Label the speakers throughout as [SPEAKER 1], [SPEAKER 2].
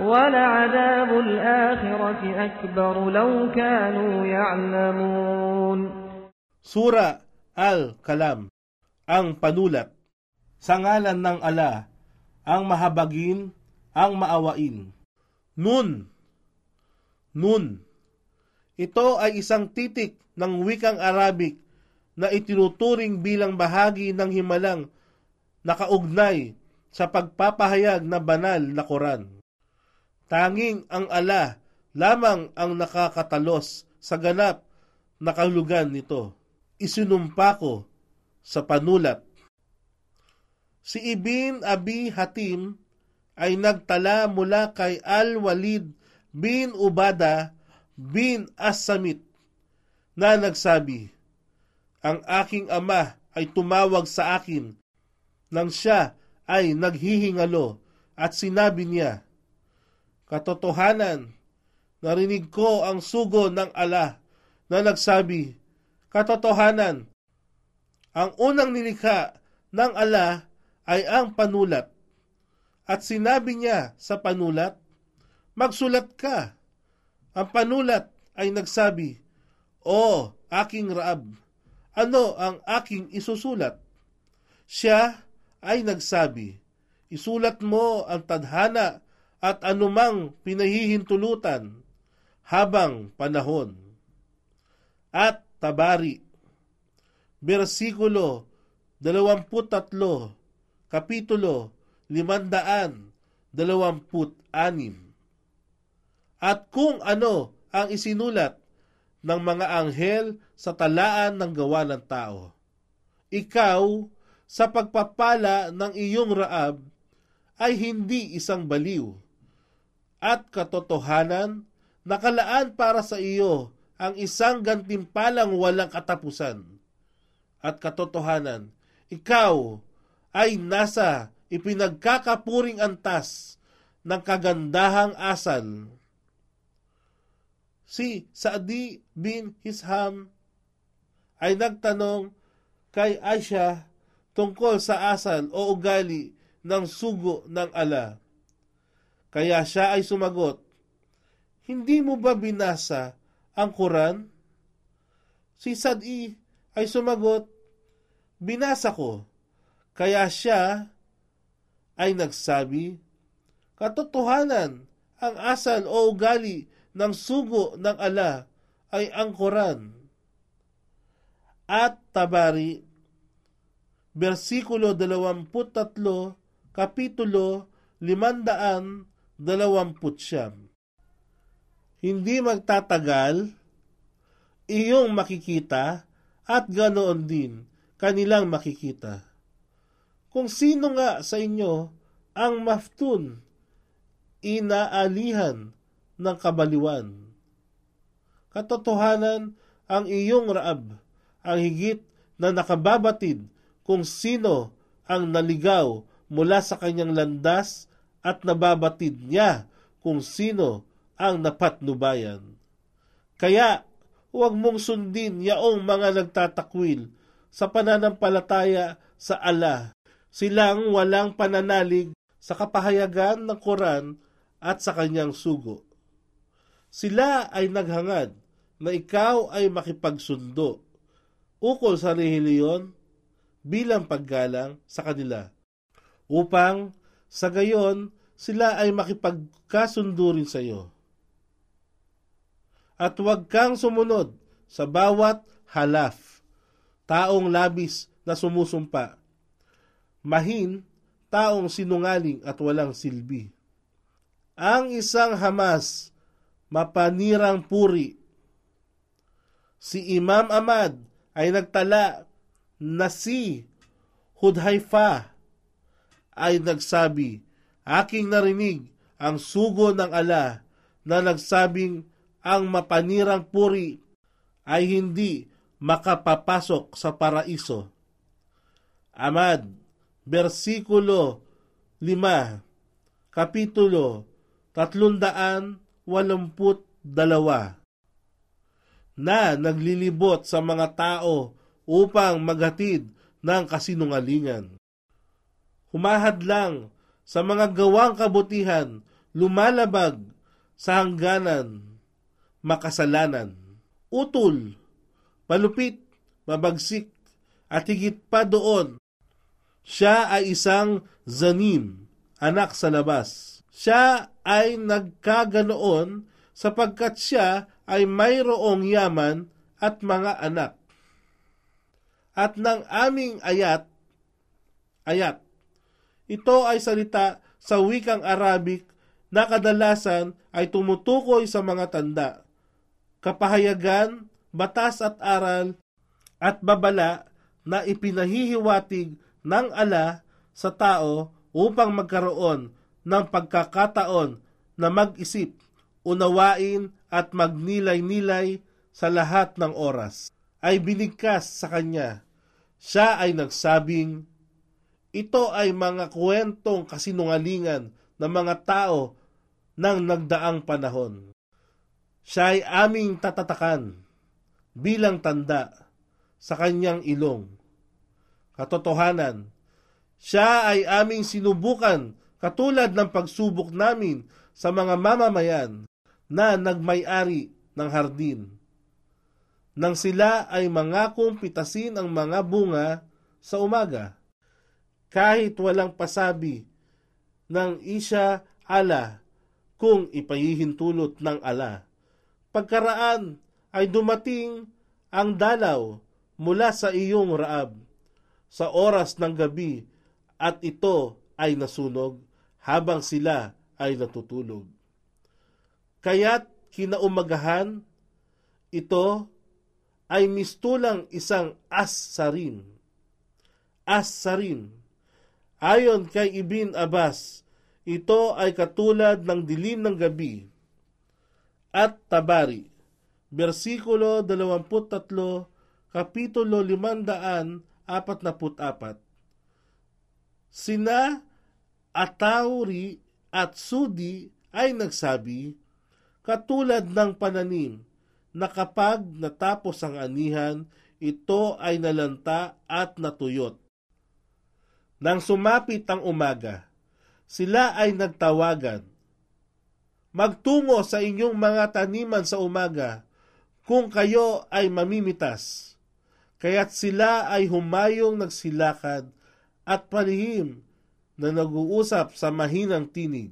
[SPEAKER 1] ولعذاب الآخرة أكبر لو كانوا يعلمون
[SPEAKER 2] Sura Al-Kalam, ang panulat. Sa ngalan ng ala, ang mahabagin, ang maawain. Nun. Nun. Ito ay isang titik ng wikang Arabic na itinuturing bilang bahagi ng himalang nakaugnay sa pagpapahayag na banal na Quran. Tanging ang ala lamang ang nakakatalos sa ganap na kahulugan nito isinumpa ko sa panulat. Si Ibn Abi Hatim ay nagtala mula kay Al-Walid bin Ubada bin As-Samit na nagsabi, Ang aking ama ay tumawag sa akin nang siya ay naghihingalo at sinabi niya, Katotohanan, narinig ko ang sugo ng ala na nagsabi, katotohanan. Ang unang nilikha ng ala ay ang panulat. At sinabi niya sa panulat, magsulat ka. Ang panulat ay nagsabi, O aking Raab, ano ang aking isusulat? Siya ay nagsabi, isulat mo ang tadhana at anumang pinahihintulutan habang panahon. At Tabari, versikulo 23, Kapitulo 526 At kung ano ang isinulat ng mga anghel sa talaan ng gawa ng tao. Ikaw, sa pagpapala ng iyong raab, ay hindi isang baliw. At katotohanan, nakalaan para sa iyo ang isang gantimpalang walang katapusan. At katotohanan, ikaw ay nasa ipinagkakapuring antas ng kagandahang asal si Saadi bin Hisham ay nagtanong kay Aisha tungkol sa asal o ugali ng sugo ng ala. Kaya siya ay sumagot, Hindi mo ba binasa ang Quran? Si Sadi ay sumagot, Binasa ko. Kaya siya ay nagsabi, Katotohanan, ang asal o ugali ng sugo ng ala ay ang Quran. At Tabari, versikulo 23, kapitulo 520 Hindi magtatagal, iyong makikita at ganoon din kanilang makikita. Kung sino nga sa inyo ang maftun, inaalihan ng kabaliwan. Katotohanan ang iyong raab, ang higit na nakababatid kung sino ang naligaw mula sa kanyang landas at nababatid niya kung sino ang napatnubayan. Kaya huwag mong sundin yaong mga nagtatakwil sa pananampalataya sa ala. Silang walang pananalig sa kapahayagan ng Quran at sa kanyang sugo. Sila ay naghangad na ikaw ay makipagsundo ukol sa relihiyon bilang paggalang sa kanila upang sa gayon sila ay makipagkasundo rin sa iyo. At huwag kang sumunod sa bawat halaf, taong labis na sumusumpa, mahin, taong sinungaling at walang silbi. Ang isang Hamas mapanirang puri. Si Imam Ahmad ay nagtala na si Hudhaifa ay nagsabi, Aking narinig ang sugo ng ala na nagsabing ang mapanirang puri ay hindi makapapasok sa paraiso. Amad, versikulo 5, kapitulo 300 walumput dalawa na naglilibot sa mga tao upang maghatid ng kasinungalingan. Humahad lang sa mga gawang kabutihan, lumalabag sa hangganan, makasalanan. Utol, palupit, mabagsik, at higit pa doon, siya ay isang zanim, anak sa labas. Siya ay nagkaganoon sapagkat siya ay mayroong yaman at mga anak. At ng aming ayat, ayat, ito ay salita sa wikang Arabic na kadalasan ay tumutukoy sa mga tanda, kapahayagan, batas at aral, at babala na ipinahihiwatig ng ala sa tao upang magkaroon ng pagkakataon na mag-isip, unawain at magnilay-nilay sa lahat ng oras. Ay binigkas sa kanya. Siya ay nagsabing, ito ay mga kwentong kasinungalingan ng mga tao ng nagdaang panahon. Siya ay aming tatatakan bilang tanda sa kanyang ilong. Katotohanan, siya ay aming sinubukan katulad ng pagsubok namin sa mga mamamayan na nagmay-ari ng hardin. Nang sila ay mangakong pitasin ang mga bunga sa umaga, kahit walang pasabi ng isya ala kung ipahihintulot ng ala. Pagkaraan ay dumating ang dalaw mula sa iyong raab. Sa oras ng gabi at ito ay nasunog habang sila ay natutulog. Kaya't kinaumagahan, ito ay mistulang isang as-sarin. As-sarin. Ayon kay Ibn Abbas, ito ay katulad ng dilim ng gabi. At Tabari, versikulo 23, kapitulo 544. Sina Atauri at Sudi ay nagsabi, katulad ng pananim na kapag natapos ang anihan, ito ay nalanta at natuyot. Nang sumapit ang umaga, sila ay nagtawagan, Magtungo sa inyong mga taniman sa umaga, kung kayo ay mamimitas. Kaya't sila ay humayong nagsilakad at palihim na nag-uusap sa mahinang tinig.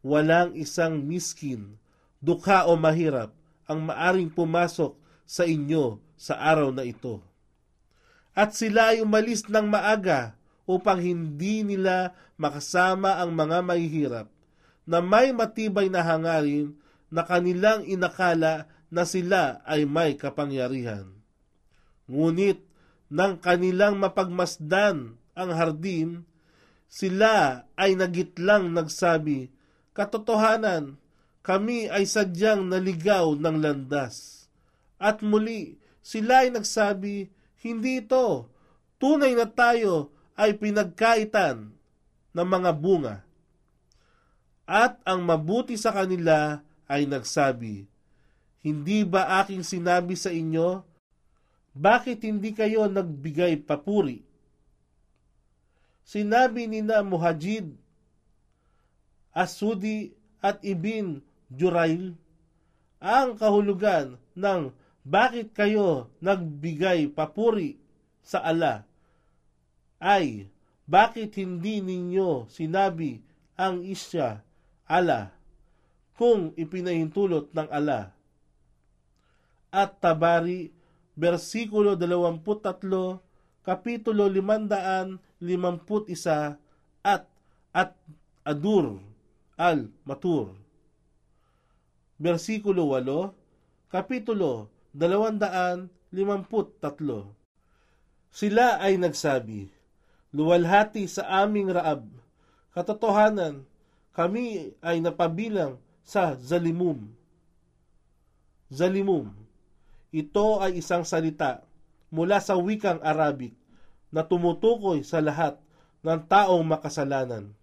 [SPEAKER 2] Walang isang miskin, dukha o mahirap ang maaring pumasok sa inyo sa araw na ito. At sila ay umalis ng maaga upang hindi nila makasama ang mga mahihirap na may matibay na hangarin na kanilang inakala na sila ay may kapangyarihan. Ngunit nang kanilang mapagmasdan ang hardin, sila ay nagitlang nagsabi, Katotohanan, kami ay sadyang naligaw ng landas. At muli, sila ay nagsabi, Hindi ito, tunay na tayo ay pinagkaitan ng mga bunga. At ang mabuti sa kanila ay nagsabi, Hindi ba aking sinabi sa inyo, bakit hindi kayo nagbigay papuri? Sinabi ni na Muhajid, Asudi at Ibin Jurail, ang kahulugan ng bakit kayo nagbigay papuri sa ala ay bakit hindi ninyo sinabi ang isya ala kung ipinahintulot ng ala. At Tabari, versikulo 23, kapitulo 551 at at Adur al-Matur. Versikulo 8, kapitulo 253. Sila ay nagsabi, Luwalhati sa aming raab, katotohanan, kami ay napabilang sa zalimum. Zalimum. Ito ay isang salita mula sa wikang Arabic na tumutukoy sa lahat ng taong makasalanan,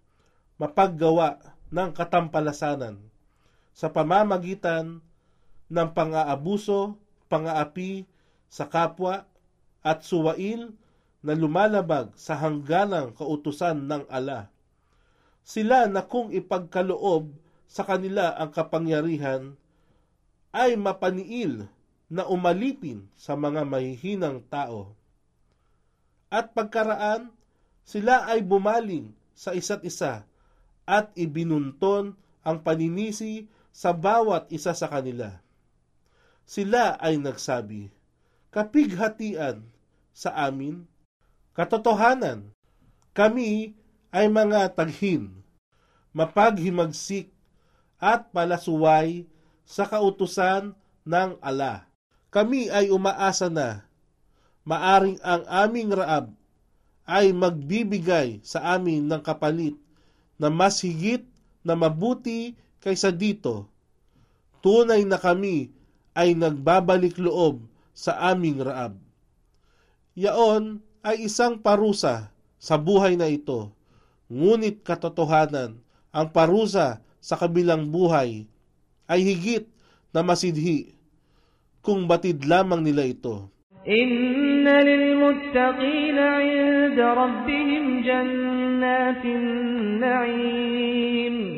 [SPEAKER 2] mapaggawa ng katampalasanan sa pamamagitan ng pang-aabuso, pang-aapi sa kapwa at suwail na lumalabag sa hangganang kautusan ng ala sila na kung ipagkaloob sa kanila ang kapangyarihan ay mapaniil na umalipin sa mga mahihinang tao. At pagkaraan, sila ay bumaling sa isa't isa at ibinunton ang paninisi sa bawat isa sa kanila. Sila ay nagsabi, kapighatian sa amin, katotohanan, kami ay mga taghin, mapaghimagsik at palasuway sa kautusan ng ala. Kami ay umaasa na maaring ang aming raab ay magbibigay sa amin ng kapalit na mas higit na mabuti kaysa dito. Tunay na kami ay nagbabalik loob sa aming raab. Yaon ay isang parusa sa buhay na ito Ngunit katotohanan, ang parusa sa kabilang buhay ay higit na masidhi kung batid lamang nila ito.
[SPEAKER 1] Inna lilmuttaqina 'inda rabbihim jannatin na'im.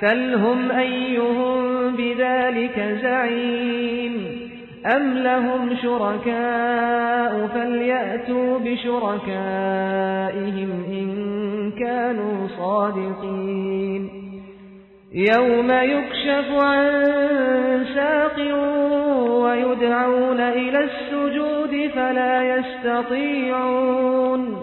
[SPEAKER 1] سلهم أيهم بذلك زعيم أم لهم شركاء فليأتوا بشركائهم إن كانوا صادقين يوم يكشف عن ساق ويدعون إلى السجود فلا يستطيعون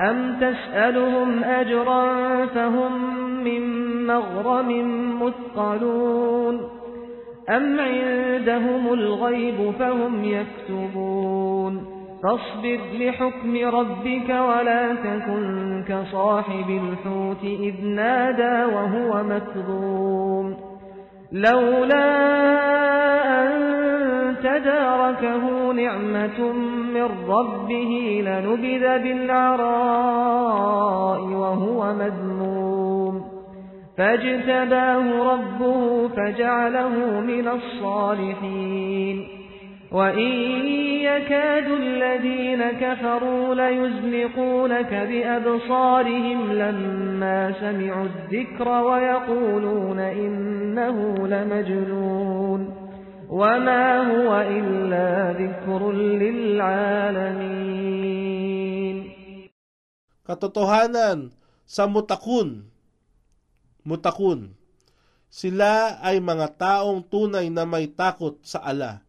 [SPEAKER 1] أم تسألهم أجرا فهم من مغرم مثقلون أم عندهم الغيب فهم يكتبون فاصبر لحكم ربك ولا تكن كصاحب الحوت إذ نادى وهو مكظوم لولا أن تداركه نعمة من ربه لنبذ بالعراء وهو مذموم فاجتباه ربه فجعله من الصالحين وإن يكاد الذين كفروا ليزلقونك بأبصارهم لما سمعوا الذكر ويقولون إنه لمجنون وما هو إلا ذكر للعالمين
[SPEAKER 2] Katotohanan sa mutakun. Mutakun. Sila ay mga taong tunay na may takot sa ala.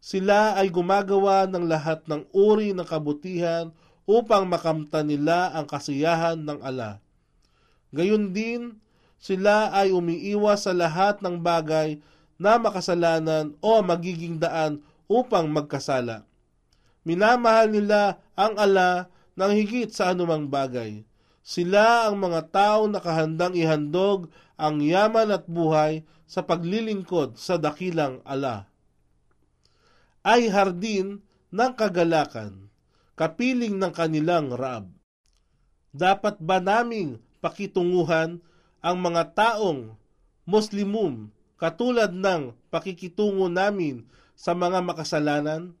[SPEAKER 2] Sila ay gumagawa ng lahat ng uri ng kabutihan upang makamta nila ang kasiyahan ng ala. Gayun din, sila ay umiiwas sa lahat ng bagay na makasalanan o magiging daan upang magkasala. Minamahal nila ang ala ng higit sa anumang bagay. Sila ang mga taong nakahandang ihandog ang yaman at buhay sa paglilingkod sa dakilang ala. Ay hardin ng kagalakan, kapiling ng kanilang raab. Dapat ba naming pakitunguhan ang mga taong Muslimum katulad ng pakikitungo namin sa mga makasalanan?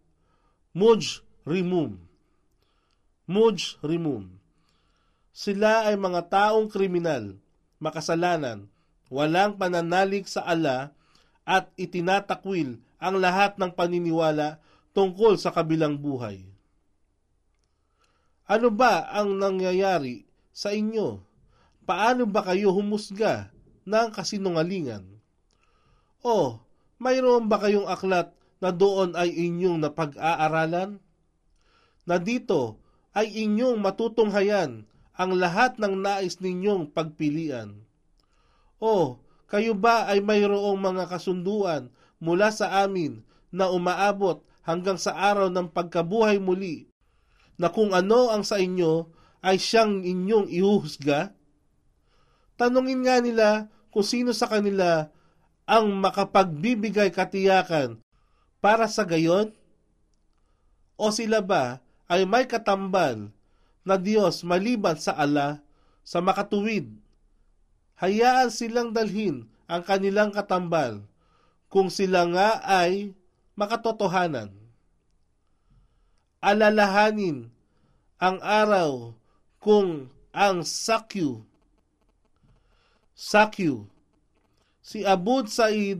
[SPEAKER 2] Muj rimum. Muj rimum. Sila ay mga taong kriminal, makasalanan, walang pananalig sa ala at itinatakwil ang lahat ng paniniwala tungkol sa kabilang buhay. Ano ba ang nangyayari sa inyo? Paano ba kayo humusga ng kasinungalingan? O, mayroon ba kayong aklat na doon ay inyong napag-aaralan? Na dito ay inyong matutunghayan ang lahat ng nais ninyong pagpilian. O, kayo ba ay mayroong mga kasunduan mula sa amin na umaabot hanggang sa araw ng pagkabuhay muli na kung ano ang sa inyo ay siyang inyong ihuhusga? Tanungin nga nila kung sino sa kanila ang makapagbibigay katiyakan para sa gayon? O sila ba ay may katambal na Diyos maliban sa ala sa makatuwid. Hayaan silang dalhin ang kanilang katambal kung sila nga ay makatotohanan. Alalahanin ang araw kung ang sakyu sakyu si Abud Said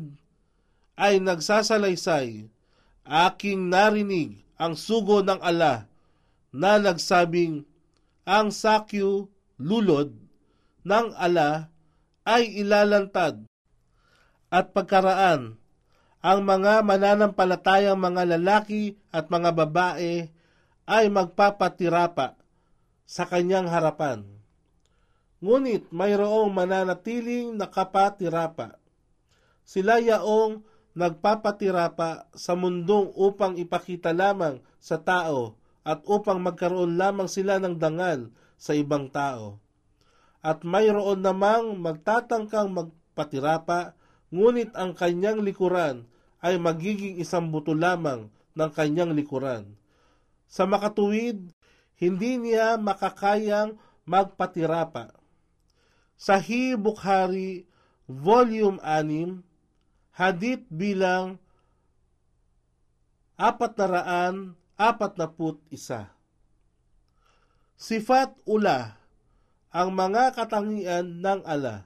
[SPEAKER 2] ay nagsasalaysay aking narinig ang sugo ng ala na nagsabing ang sakyu lulod ng ala ay ilalantad at pagkaraan ang mga mananampalatayang mga lalaki at mga babae ay magpapatirapa sa kanyang harapan. Ngunit mayroong mananatiling nakapatirapa. Sila yaong nagpapatirapa sa mundong upang ipakita lamang sa tao at upang magkaroon lamang sila ng dangal sa ibang tao. At mayroon namang magtatangkang magpatirapa, ngunit ang kanyang likuran ay magiging isang buto lamang ng kanyang likuran. Sa makatuwid, hindi niya makakayang magpatirapa. Sahih Bukhari, Volume 6, Hadith bilang apat na raan, apat na put isa. Sifat ula, ang mga katangian ng ala.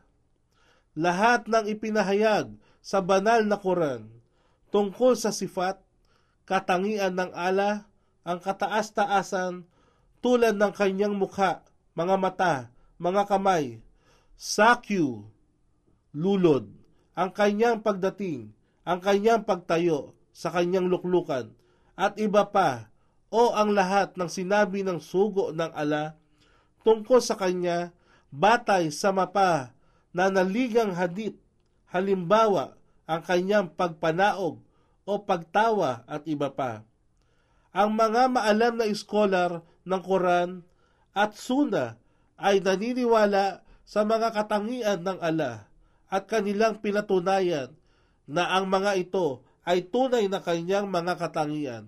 [SPEAKER 2] Lahat ng ipinahayag sa banal na Quran tungkol sa sifat, katangian ng ala, ang kataas-taasan tulad ng kanyang mukha, mga mata, mga kamay, sakyu, lulod, ang kanyang pagdating, ang kanyang pagtayo sa kanyang luklukan, at iba pa, o ang lahat ng sinabi ng sugo ng ala tungkol sa kanya, batay sa mapa na naligang hadit, halimbawa, ang kanyang pagpanaog o pagtawa at iba pa. Ang mga maalam na iskolar ng Quran at Suna ay naniniwala sa mga katangian ng ala at kanilang pinatunayan na ang mga ito ay tunay na kanyang mga katangian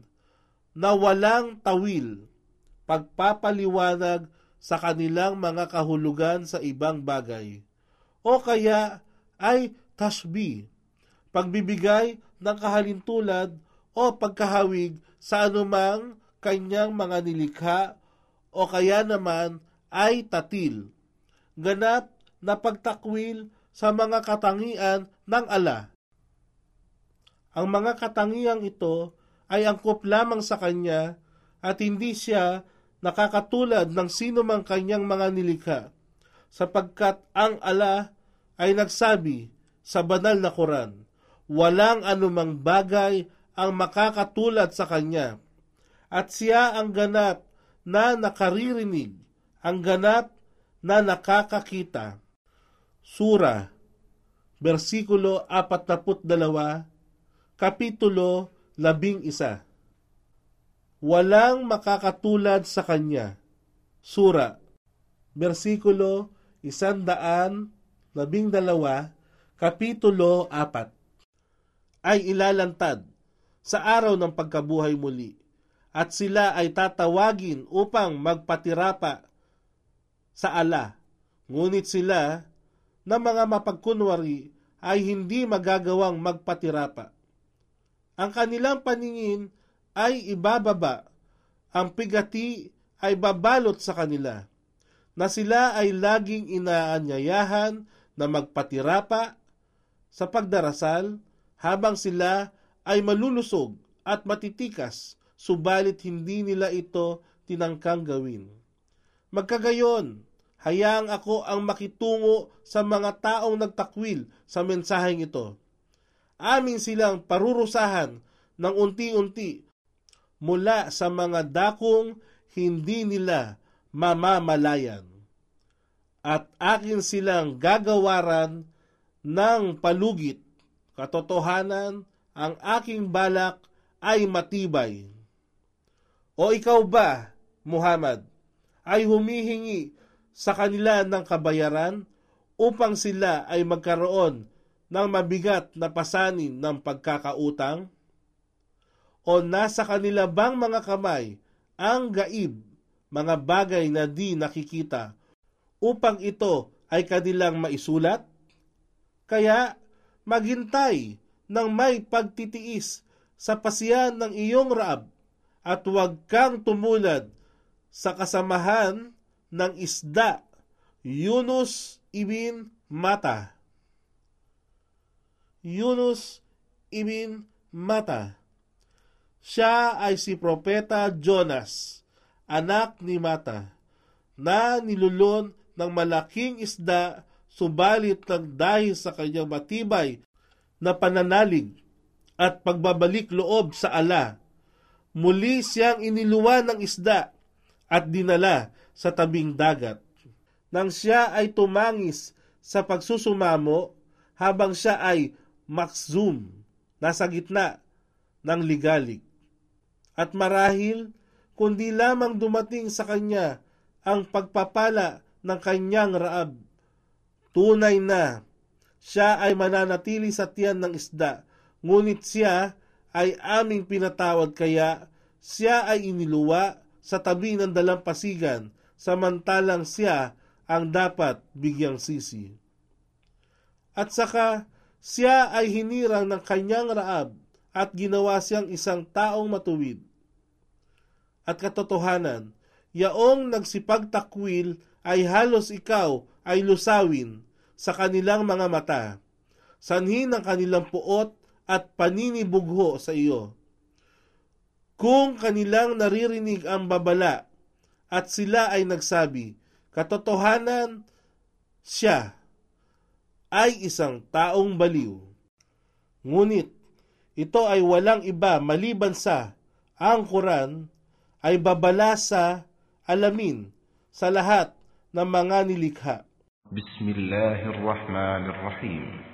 [SPEAKER 2] na walang tawil, pagpapaliwanag sa kanilang mga kahulugan sa ibang bagay. O kaya ay tashbih, pagbibigay ng kahalintulad o pagkahawig sa anumang kanyang mga nilikha o kaya naman ay tatil. Ganap na pagtakwil sa mga katangian ng ala. Ang mga katangiang ito ay angkop lamang sa kanya at hindi siya nakakatulad ng sino mang kanyang mga nilikha sapagkat ang ala ay nagsabi sa banal na Quran, walang anumang bagay ang makakatulad sa kanya. At siya ang ganap na nakaririnig, ang ganap na nakakakita. Sura, versikulo 42, kapitulo 11. Walang makakatulad sa kanya. Sura, versikulo 112, kapitulo 4. Ay ilalantad sa araw ng pagkabuhay muli at sila ay tatawagin upang magpatirapa sa ala. Ngunit sila na mga mapagkunwari ay hindi magagawang magpatirapa. Ang kanilang paningin ay ibababa, ang pigati ay babalot sa kanila, na sila ay laging inaanyayahan na magpatirapa sa pagdarasal habang sila ay malulusog at matitikas, subalit hindi nila ito tinangkang gawin. Magkagayon, hayaang ako ang makitungo sa mga taong nagtakwil sa mensaheng ito. Amin silang parurusahan ng unti-unti mula sa mga dakong hindi nila mamamalayan. At akin silang gagawaran ng palugit, katotohanan ang aking balak ay matibay. O ikaw ba, Muhammad, ay humihingi sa kanila ng kabayaran upang sila ay magkaroon ng mabigat na pasanin ng pagkakautang? O nasa kanila bang mga kamay ang gaib, mga bagay na di nakikita, upang ito ay kanilang maisulat? Kaya maghintay ng may pagtitiis sa pasiyan ng iyong raab at huwag kang tumulad sa kasamahan ng isda, Yunus ibn Mata. Yunus ibn Mata. Siya ay si Propeta Jonas, anak ni Mata, na nilulon ng malaking isda subalit ng dahil sa kanyang matibay na pananalig at pagbabalik loob sa ala. Muli siyang iniluwan ng isda at dinala sa tabing dagat. Nang siya ay tumangis sa pagsusumamo habang siya ay makzum, nasa gitna ng ligalig. At marahil, kundi lamang dumating sa kanya ang pagpapala ng kanyang raab. Tunay na siya ay mananatili sa tiyan ng isda, ngunit siya ay aming pinatawad kaya siya ay iniluwa sa tabi ng dalampasigan samantalang siya ang dapat bigyang sisi. At saka siya ay hinirang ng kanyang raab at ginawa siyang isang taong matuwid. At katotohanan, yaong nagsipagtakwil ay halos ikaw ay lusawin sa kanilang mga mata, sanhin ng kanilang puot at paninibugho sa iyo kung kanilang naririnig ang babala at sila ay nagsabi, katotohanan siya ay isang taong baliw. Ngunit ito ay walang iba maliban sa ang Quran ay babala sa alamin sa lahat ng mga nilikha.
[SPEAKER 3] Bismillahirrahmanirrahim.